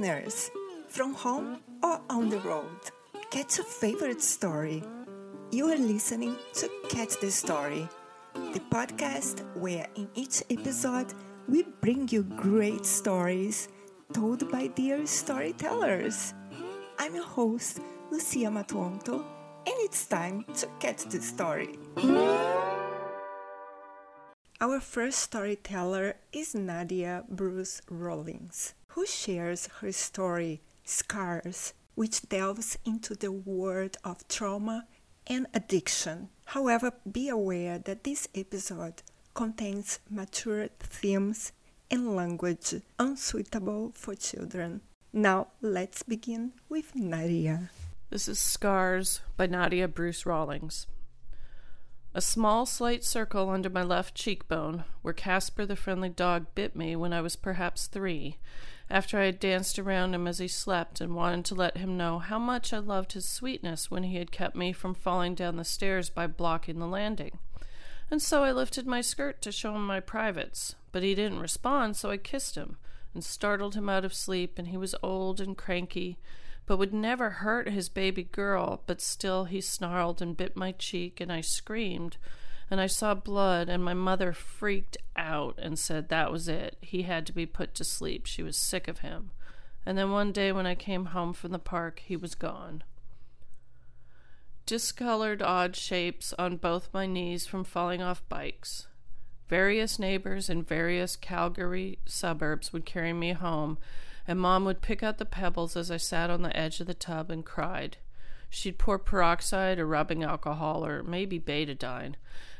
Listeners. From home or on the road, catch a favorite story. You are listening to Catch the Story, the podcast where in each episode we bring you great stories told by dear storytellers. I'm your host, Lucia Matuonto, and it's time to catch the story. Our first storyteller is Nadia Bruce Rawlings, who shares her story, Scars, which delves into the world of trauma and addiction. However, be aware that this episode contains mature themes and language unsuitable for children. Now, let's begin with Nadia. This is Scars by Nadia Bruce Rawlings. A small slight circle under my left cheekbone, where Casper the friendly dog bit me when I was perhaps three, after I had danced around him as he slept and wanted to let him know how much I loved his sweetness when he had kept me from falling down the stairs by blocking the landing. And so I lifted my skirt to show him my privates, but he didn't respond, so I kissed him and startled him out of sleep, and he was old and cranky, but would never hurt his baby girl, but still he snarled and bit my cheek, and I screamed and I saw blood, and my mother freaked out and said that was it. He had to be put to sleep. She was sick of him. And then one day when I came home from the park, he was gone. Discolored odd shapes on both my knees from falling off bikes. Various neighbors in various Calgary suburbs would carry me home, and Mom would pick out the pebbles as I sat on the edge of the tub and cried. She'd pour peroxide or rubbing alcohol or maybe betadine.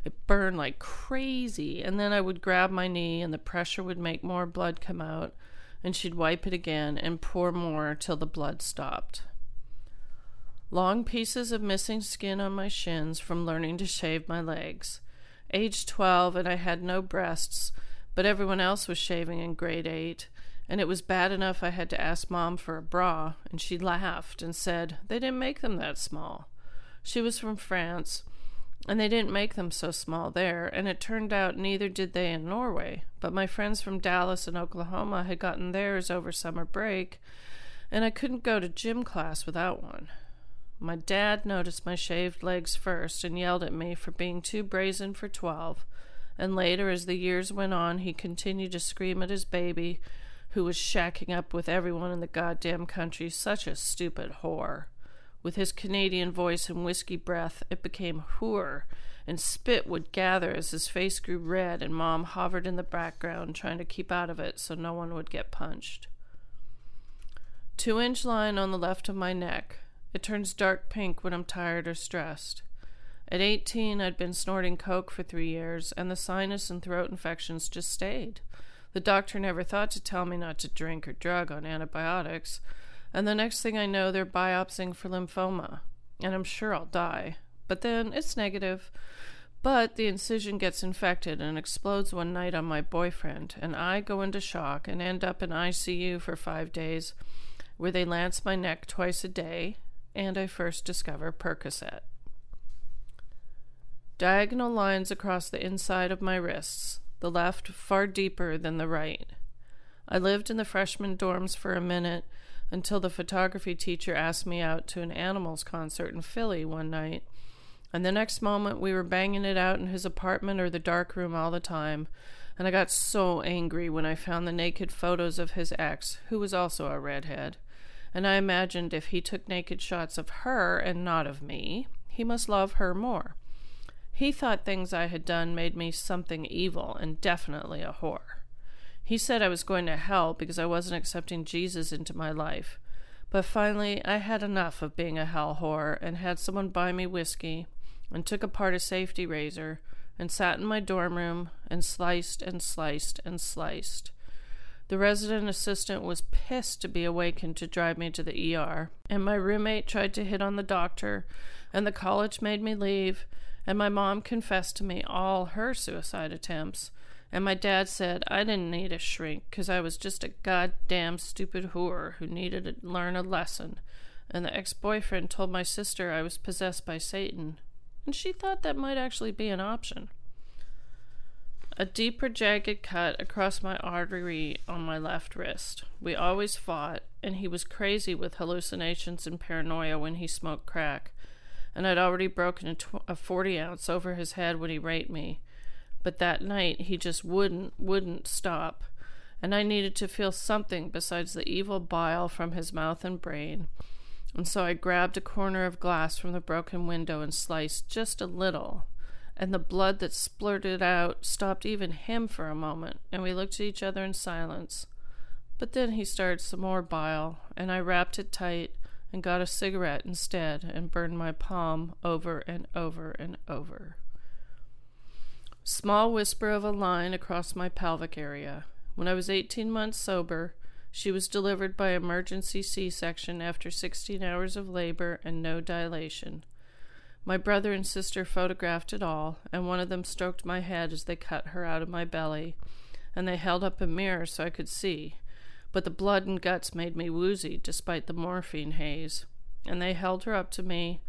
It burned like crazy, and then I would grab my knee, and the pressure would make more blood come out, and she'd wipe it again and pour more till the blood stopped. Long pieces of missing skin on my shins from learning to shave my legs. Age 12, and I had no breasts, but everyone else was shaving in grade 8, and it was bad enough I had to ask Mom for a bra, and she laughed and said they didn't make them that small. She was from France, and they didn't make them so small there, and it turned out neither did they in Norway. But my friends from Dallas and Oklahoma had gotten theirs over summer break, and I couldn't go to gym class without one. My dad noticed my shaved legs first and yelled at me for being too brazen for twelve, and later, as the years went on, he continued to scream at his baby, who was shacking up with everyone in the goddamn country, such a stupid whore. With his Canadian voice and whiskey breath, it became whoor, and spit would gather as his face grew red, and Mom hovered in the background, trying to keep out of it so no one would get punched. Two inch line on the left of my neck. It turns dark pink when I'm tired or stressed. At 18, I'd been snorting coke for three years, and the sinus and throat infections just stayed. The doctor never thought to tell me not to drink or drug on antibiotics, and the next thing I know, they're biopsying for lymphoma. And I'm sure I'll die. But then it's negative. But the incision gets infected and explodes one night on my boyfriend, and I go into shock and end up in ICU for five days, where they lance my neck twice a day, and I first discover Percocet. Diagonal lines across the inside of my wrists, the left far deeper than the right. I lived in the freshman dorms for a minute until the photography teacher asked me out to an animals concert in Philly one night. And the next moment, we were banging it out in his apartment or the dark room all the time. And I got so angry when I found the naked photos of his ex, who was also a redhead. And I imagined if he took naked shots of her and not of me, he must love her more. He thought things I had done made me something evil and definitely a whore. He said I was going to hell because I wasn't accepting Jesus into my life. But finally, I had enough of being a hell whore and had someone buy me whiskey and took apart a safety razor and sat in my dorm room and sliced and sliced and sliced. The resident assistant was pissed to be awakened to drive me to the ER, and my roommate tried to hit on the doctor, and the college made me leave, and my mom confessed to me all her suicide attempts, and my dad said I didn't need a shrink because I was just a goddamn stupid whore who needed to learn a lesson, and the ex boyfriend told my sister I was possessed by Satan, and she thought that might actually be an option. A deeper jagged cut across my artery on my left wrist. We always fought, and he was crazy with hallucinations and paranoia when he smoked crack, and I'd already broken a, tw- a 40 ounce over his head when he raped me. But that night he just wouldn't, wouldn't stop, and I needed to feel something besides the evil bile from his mouth and brain. And so I grabbed a corner of glass from the broken window and sliced just a little and the blood that splurted out stopped even him for a moment, and we looked at each other in silence. But then he started some more bile, and I wrapped it tight and got a cigarette instead and burned my palm over and over and over. Small whisper of a line across my pelvic area. When I was 18 months sober, she was delivered by emergency C section after 16 hours of labor and no dilation. My brother and sister photographed it all, and one of them stroked my head as they cut her out of my belly, and they held up a mirror so I could see. But the blood and guts made me woozy despite the morphine haze. And they held her up to me,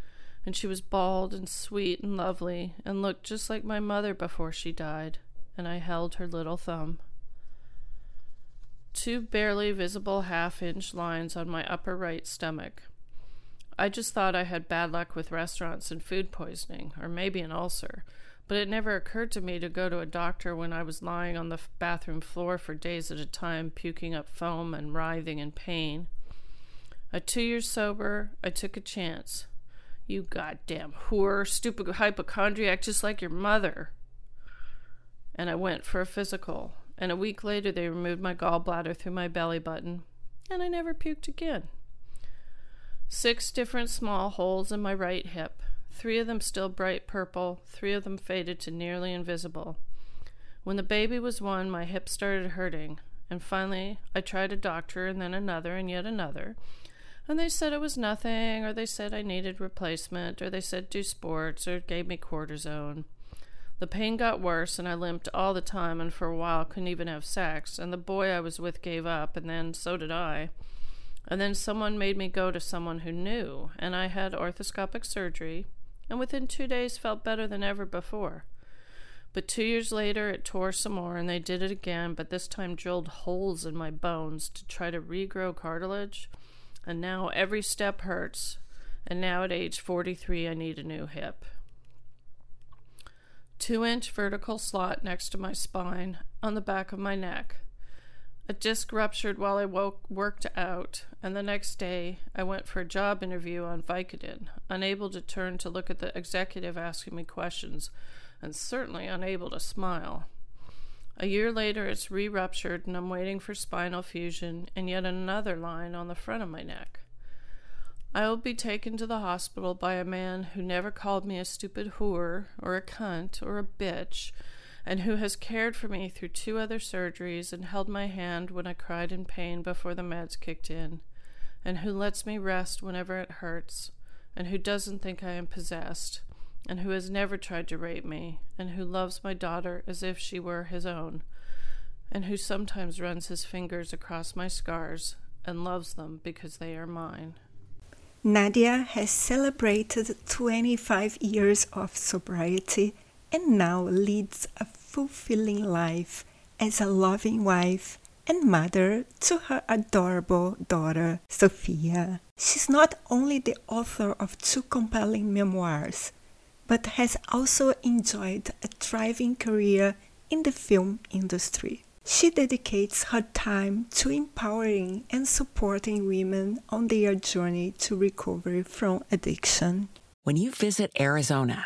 and she was bald and sweet and lovely, and looked just like my mother before she died, and I held her little thumb. Two barely visible half inch lines on my upper right stomach. I just thought I had bad luck with restaurants and food poisoning, or maybe an ulcer, but it never occurred to me to go to a doctor when I was lying on the bathroom floor for days at a time, puking up foam and writhing in pain. At two years sober, I took a chance. You goddamn whore, stupid hypochondriac, just like your mother. And I went for a physical, and a week later they removed my gallbladder through my belly button, and I never puked again. Six different small holes in my right hip, three of them still bright purple, three of them faded to nearly invisible. When the baby was one, my hip started hurting, and finally I tried a doctor and then another and yet another. And they said it was nothing, or they said I needed replacement, or they said do sports, or gave me cortisone. The pain got worse, and I limped all the time, and for a while couldn't even have sex, and the boy I was with gave up, and then so did I. And then someone made me go to someone who knew, and I had arthroscopic surgery, and within two days felt better than ever before. But two years later, it tore some more, and they did it again, but this time drilled holes in my bones to try to regrow cartilage. And now every step hurts, and now at age 43, I need a new hip. Two inch vertical slot next to my spine on the back of my neck. A disc ruptured while I woke, worked out, and the next day I went for a job interview on Vicodin, unable to turn to look at the executive asking me questions, and certainly unable to smile. A year later, it's re ruptured, and I'm waiting for spinal fusion and yet another line on the front of my neck. I will be taken to the hospital by a man who never called me a stupid whore, or a cunt, or a bitch and who has cared for me through two other surgeries and held my hand when I cried in pain before the meds kicked in, and who lets me rest whenever it hurts, and who doesn't think I am possessed, and who has never tried to rape me, and who loves my daughter as if she were his own, and who sometimes runs his fingers across my scars and loves them because they are mine. Nadia has celebrated 25 years of sobriety and now leads a fulfilling life as a loving wife and mother to her adorable daughter, Sophia. She's not only the author of two compelling memoirs, but has also enjoyed a thriving career in the film industry. She dedicates her time to empowering and supporting women on their journey to recovery from addiction. When you visit Arizona,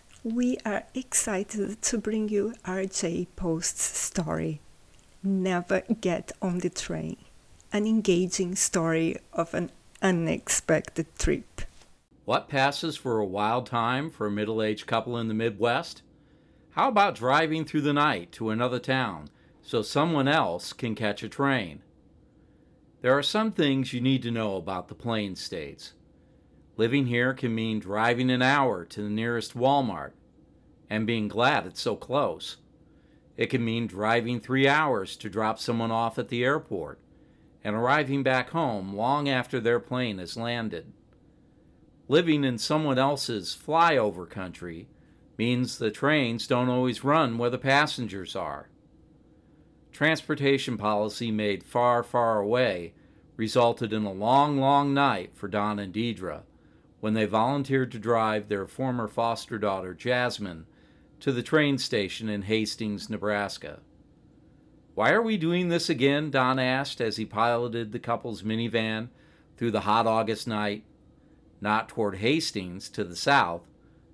we are excited to bring you RJ Post's story Never Get on the Train, an engaging story of an unexpected trip. What passes for a wild time for a middle aged couple in the Midwest? How about driving through the night to another town so someone else can catch a train? There are some things you need to know about the Plain States. Living here can mean driving an hour to the nearest Walmart and being glad it's so close. It can mean driving three hours to drop someone off at the airport and arriving back home long after their plane has landed. Living in someone else's flyover country means the trains don't always run where the passengers are. Transportation policy made far, far away resulted in a long, long night for Don and Deidre when they volunteered to drive their former foster daughter, Jasmine, to the train station in Hastings, Nebraska. Why are we doing this again? Don asked as he piloted the couple's minivan through the hot August night, not toward Hastings to the south,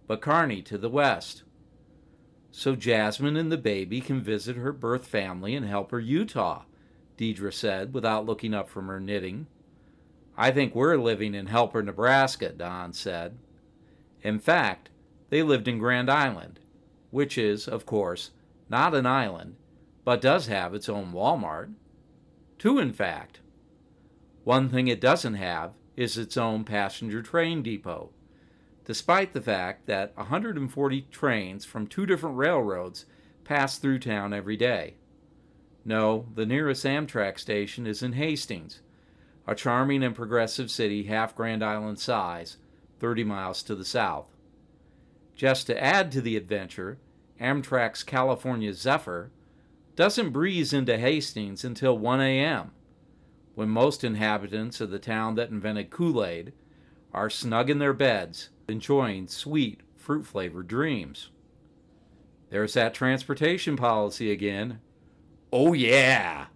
but Kearney to the west. So Jasmine and the baby can visit her birth family and Helper Utah, Deidre said without looking up from her knitting. I think we're living in Helper, Nebraska, Don said. In fact, they lived in Grand Island, which is, of course, not an island, but does have its own Walmart. Two, in fact. One thing it doesn't have is its own passenger train depot, despite the fact that 140 trains from two different railroads pass through town every day. No, the nearest Amtrak station is in Hastings, a charming and progressive city half Grand Island size, 30 miles to the south. Just to add to the adventure, Amtrak's California Zephyr doesn't breeze into Hastings until 1 a.m., when most inhabitants of the town that invented Kool Aid are snug in their beds, enjoying sweet, fruit flavored dreams. There's that transportation policy again. Oh, yeah!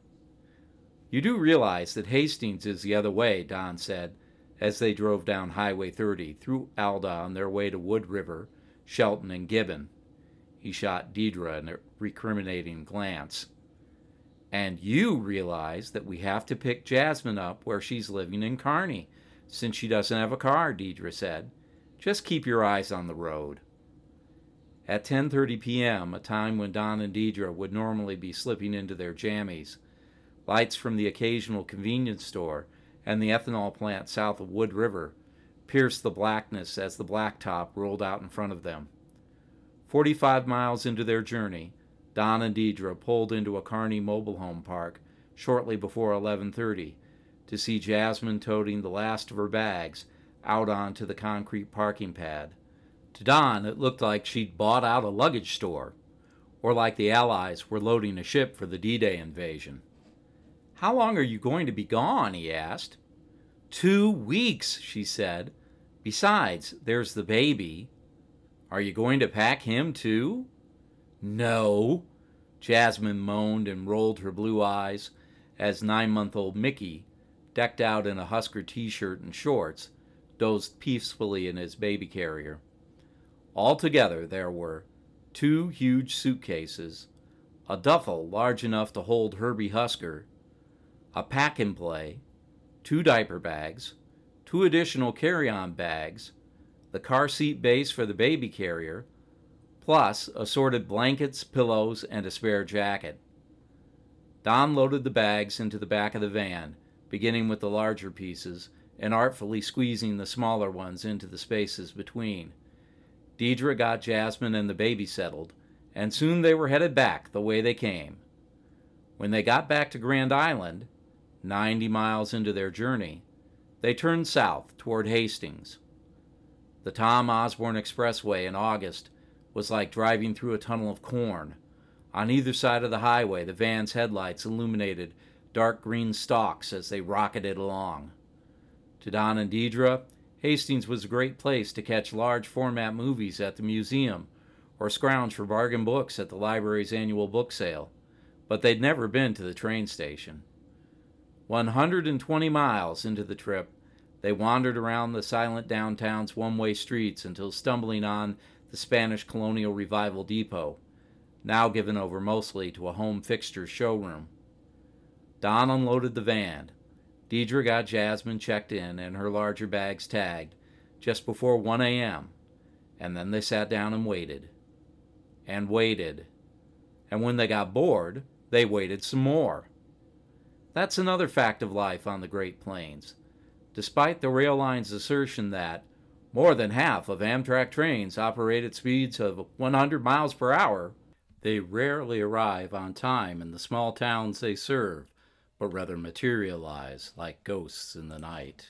You do realize that Hastings is the other way, Don said, as they drove down Highway 30 through Alda on their way to Wood River, Shelton, and Gibbon. He shot Deidre a recriminating glance. And you realize that we have to pick Jasmine up where she's living in Kearney, since she doesn't have a car, Deidre said. Just keep your eyes on the road. At 10:30 p.m., a time when Don and Deidre would normally be slipping into their jammies, Lights from the occasional convenience store and the ethanol plant south of Wood River pierced the blackness as the blacktop rolled out in front of them. Forty five miles into their journey, Don and Deidre pulled into a Kearney mobile home park shortly before 11:30 to see Jasmine toting the last of her bags out onto the concrete parking pad. To Don, it looked like she'd bought out a luggage store, or like the Allies were loading a ship for the D Day invasion. How long are you going to be gone? he asked. Two weeks, she said. Besides, there's the baby. Are you going to pack him too? No. Jasmine moaned and rolled her blue eyes as nine month old Mickey, decked out in a Husker t shirt and shorts, dozed peacefully in his baby carrier. Altogether, there were two huge suitcases, a duffel large enough to hold Herbie Husker, a pack and play, two diaper bags, two additional carry on bags, the car seat base for the baby carrier, plus assorted blankets, pillows, and a spare jacket. Don loaded the bags into the back of the van, beginning with the larger pieces and artfully squeezing the smaller ones into the spaces between. Deidre got Jasmine and the baby settled, and soon they were headed back the way they came. When they got back to Grand Island, 90 miles into their journey, they turned south toward Hastings. The Tom Osborne Expressway in August was like driving through a tunnel of corn. On either side of the highway, the van's headlights illuminated dark green stalks as they rocketed along. To Don and Deidre, Hastings was a great place to catch large format movies at the museum or scrounge for bargain books at the library's annual book sale, but they'd never been to the train station. 120 miles into the trip, they wandered around the silent downtown's one way streets until stumbling on the Spanish Colonial Revival Depot, now given over mostly to a home fixture showroom. Don unloaded the van. Deidre got Jasmine checked in and her larger bags tagged just before 1 a.m., and then they sat down and waited. And waited. And when they got bored, they waited some more. That's another fact of life on the Great Plains. Despite the rail line's assertion that more than half of Amtrak trains operate at speeds of 100 miles per hour, they rarely arrive on time in the small towns they serve, but rather materialize like ghosts in the night.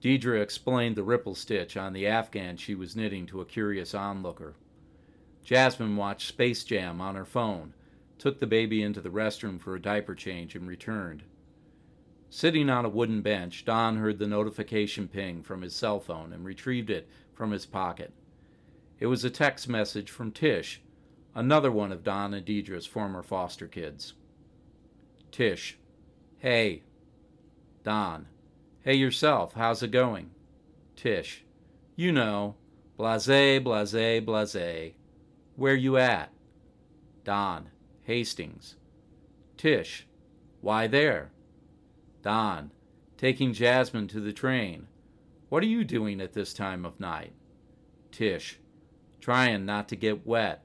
Deidre explained the ripple stitch on the afghan she was knitting to a curious onlooker. Jasmine watched Space Jam on her phone, took the baby into the restroom for a diaper change, and returned. Sitting on a wooden bench, Don heard the notification ping from his cell phone and retrieved it from his pocket. It was a text message from Tish, another one of Don and Deidre's former foster kids. Tish, hey. Don, hey yourself, how's it going? Tish, you know, blase, blase, blase. Where you at? Don, Hastings. Tish, why there? Don, taking Jasmine to the train. What are you doing at this time of night? Tish, trying not to get wet.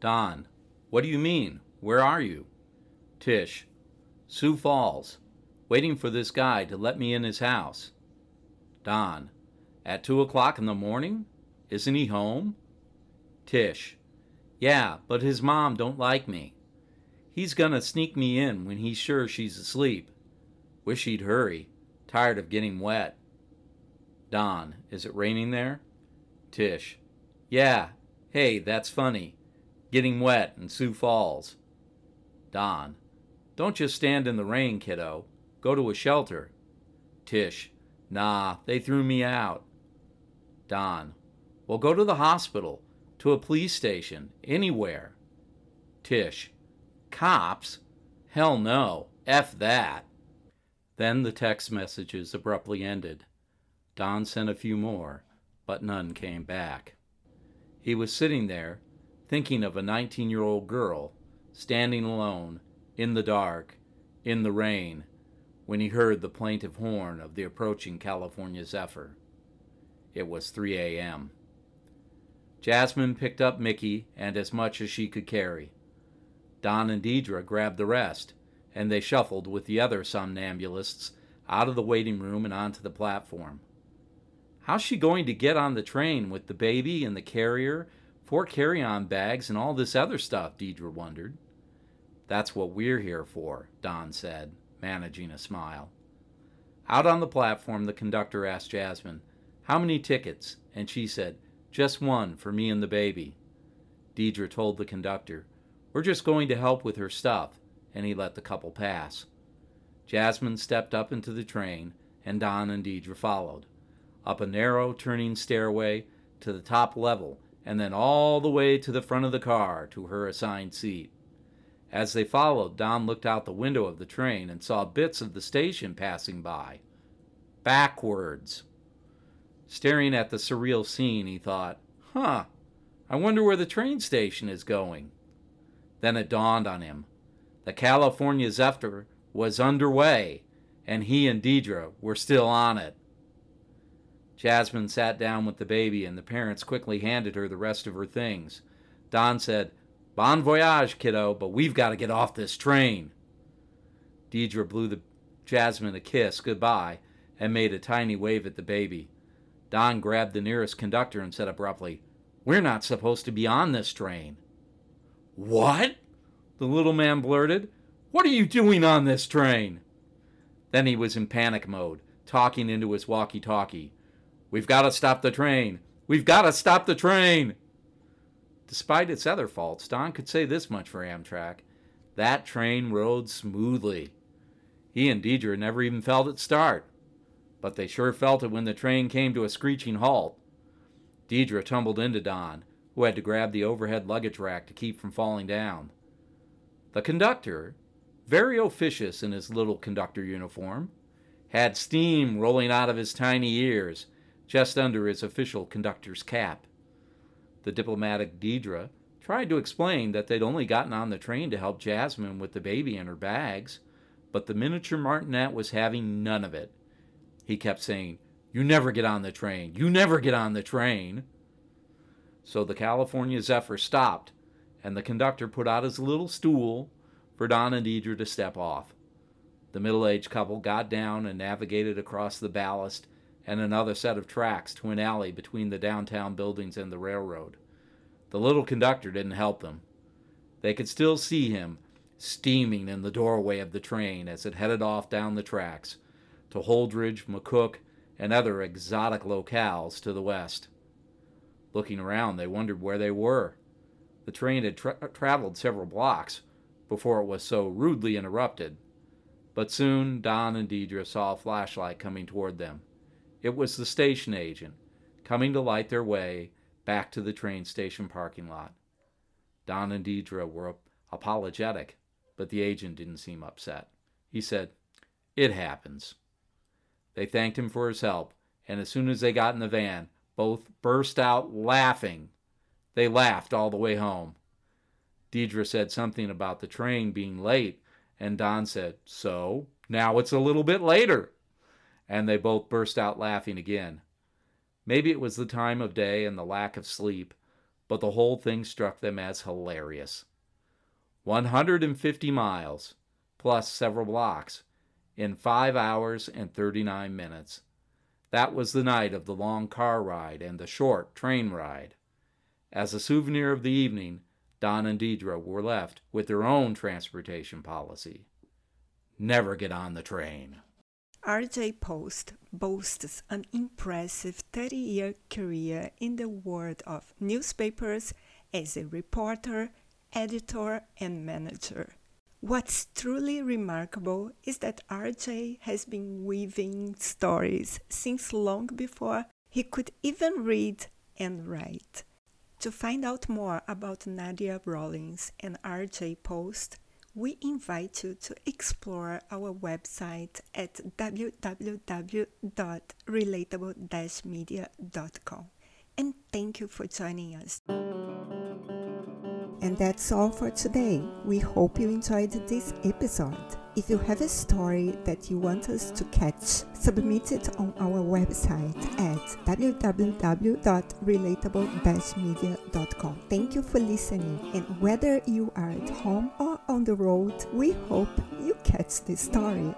Don, what do you mean? Where are you? Tish, Sioux Falls, waiting for this guy to let me in his house. Don, at two o'clock in the morning? Isn't he home? Tish, yeah, but his mom don't like me. He's gonna sneak me in when he's sure she's asleep. Wish he'd hurry. Tired of getting wet. Don, is it raining there? Tish, yeah. Hey, that's funny. Getting wet in Sioux Falls. Don, don't just stand in the rain, kiddo. Go to a shelter. Tish, nah, they threw me out. Don, well, go to the hospital, to a police station, anywhere. Tish, cops? Hell no. F that. Then the text messages abruptly ended. Don sent a few more, but none came back. He was sitting there, thinking of a 19 year old girl, standing alone, in the dark, in the rain, when he heard the plaintive horn of the approaching California Zephyr. It was 3 a.m. Jasmine picked up Mickey and as much as she could carry. Don and Deidre grabbed the rest, and they shuffled with the other somnambulists out of the waiting room and onto the platform. How's she going to get on the train with the baby and the carrier, four carry on bags, and all this other stuff? Deidre wondered. That's what we're here for, Don said, managing a smile. Out on the platform, the conductor asked Jasmine, How many tickets? And she said, Just one for me and the baby. Deidre told the conductor, We're just going to help with her stuff and he let the couple pass. Jasmine stepped up into the train, and Don and Deidre followed, up a narrow turning stairway to the top level, and then all the way to the front of the car to her assigned seat. As they followed, Don looked out the window of the train and saw bits of the station passing by. Backwards. Staring at the surreal scene, he thought, Huh, I wonder where the train station is going. Then it dawned on him. The California Zephyr was underway, and he and Deidre were still on it. Jasmine sat down with the baby, and the parents quickly handed her the rest of her things. Don said, Bon voyage, kiddo, but we've got to get off this train. Deidre blew the Jasmine a kiss goodbye and made a tiny wave at the baby. Don grabbed the nearest conductor and said abruptly, We're not supposed to be on this train. What? the little man blurted. What are you doing on this train? Then he was in panic mode, talking into his walkie talkie. We've got to stop the train. We've got to stop the train. Despite its other faults, Don could say this much for Amtrak that train rode smoothly. He and Deidre never even felt it start, but they sure felt it when the train came to a screeching halt. Deidre tumbled into Don, who had to grab the overhead luggage rack to keep from falling down. The conductor, very officious in his little conductor uniform, had steam rolling out of his tiny ears just under his official conductor's cap. The diplomatic Deidre tried to explain that they'd only gotten on the train to help Jasmine with the baby in her bags, but the miniature martinet was having none of it. He kept saying, You never get on the train. You never get on the train. So the California Zephyr stopped, and the conductor put out his little stool for Don and Deidre to step off. The middle aged couple got down and navigated across the ballast and another set of tracks to an alley between the downtown buildings and the railroad. The little conductor didn't help them. They could still see him steaming in the doorway of the train as it headed off down the tracks to Holdrege, McCook, and other exotic locales to the west. Looking around, they wondered where they were. The train had tra- traveled several blocks before it was so rudely interrupted. But soon Don and Deidre saw a flashlight coming toward them. It was the station agent, coming to light their way back to the train station parking lot. Don and Deidre were apologetic, but the agent didn't seem upset. He said, It happens. They thanked him for his help, and as soon as they got in the van, both burst out laughing. They laughed all the way home. Deidre said something about the train being late, and Don said, So, now it's a little bit later and they both burst out laughing again. Maybe it was the time of day and the lack of sleep, but the whole thing struck them as hilarious. 150 miles, plus several blocks, in 5 hours and 39 minutes. That was the night of the long car ride and the short train ride. As a souvenir of the evening, Don and Deidre were left with their own transportation policy. Never get on the train. RJ Post boasts an impressive 30 year career in the world of newspapers as a reporter, editor, and manager. What's truly remarkable is that RJ has been weaving stories since long before he could even read and write. To find out more about Nadia Rawlings and RJ Post, we invite you to explore our website at www.relatable-media.com. And thank you for joining us. And that's all for today. We hope you enjoyed this episode. If you have a story that you want us to catch, submit it on our website at www.relatable-media.com. Thank you for listening, and whether you are at home or on the road, we hope you catch this story.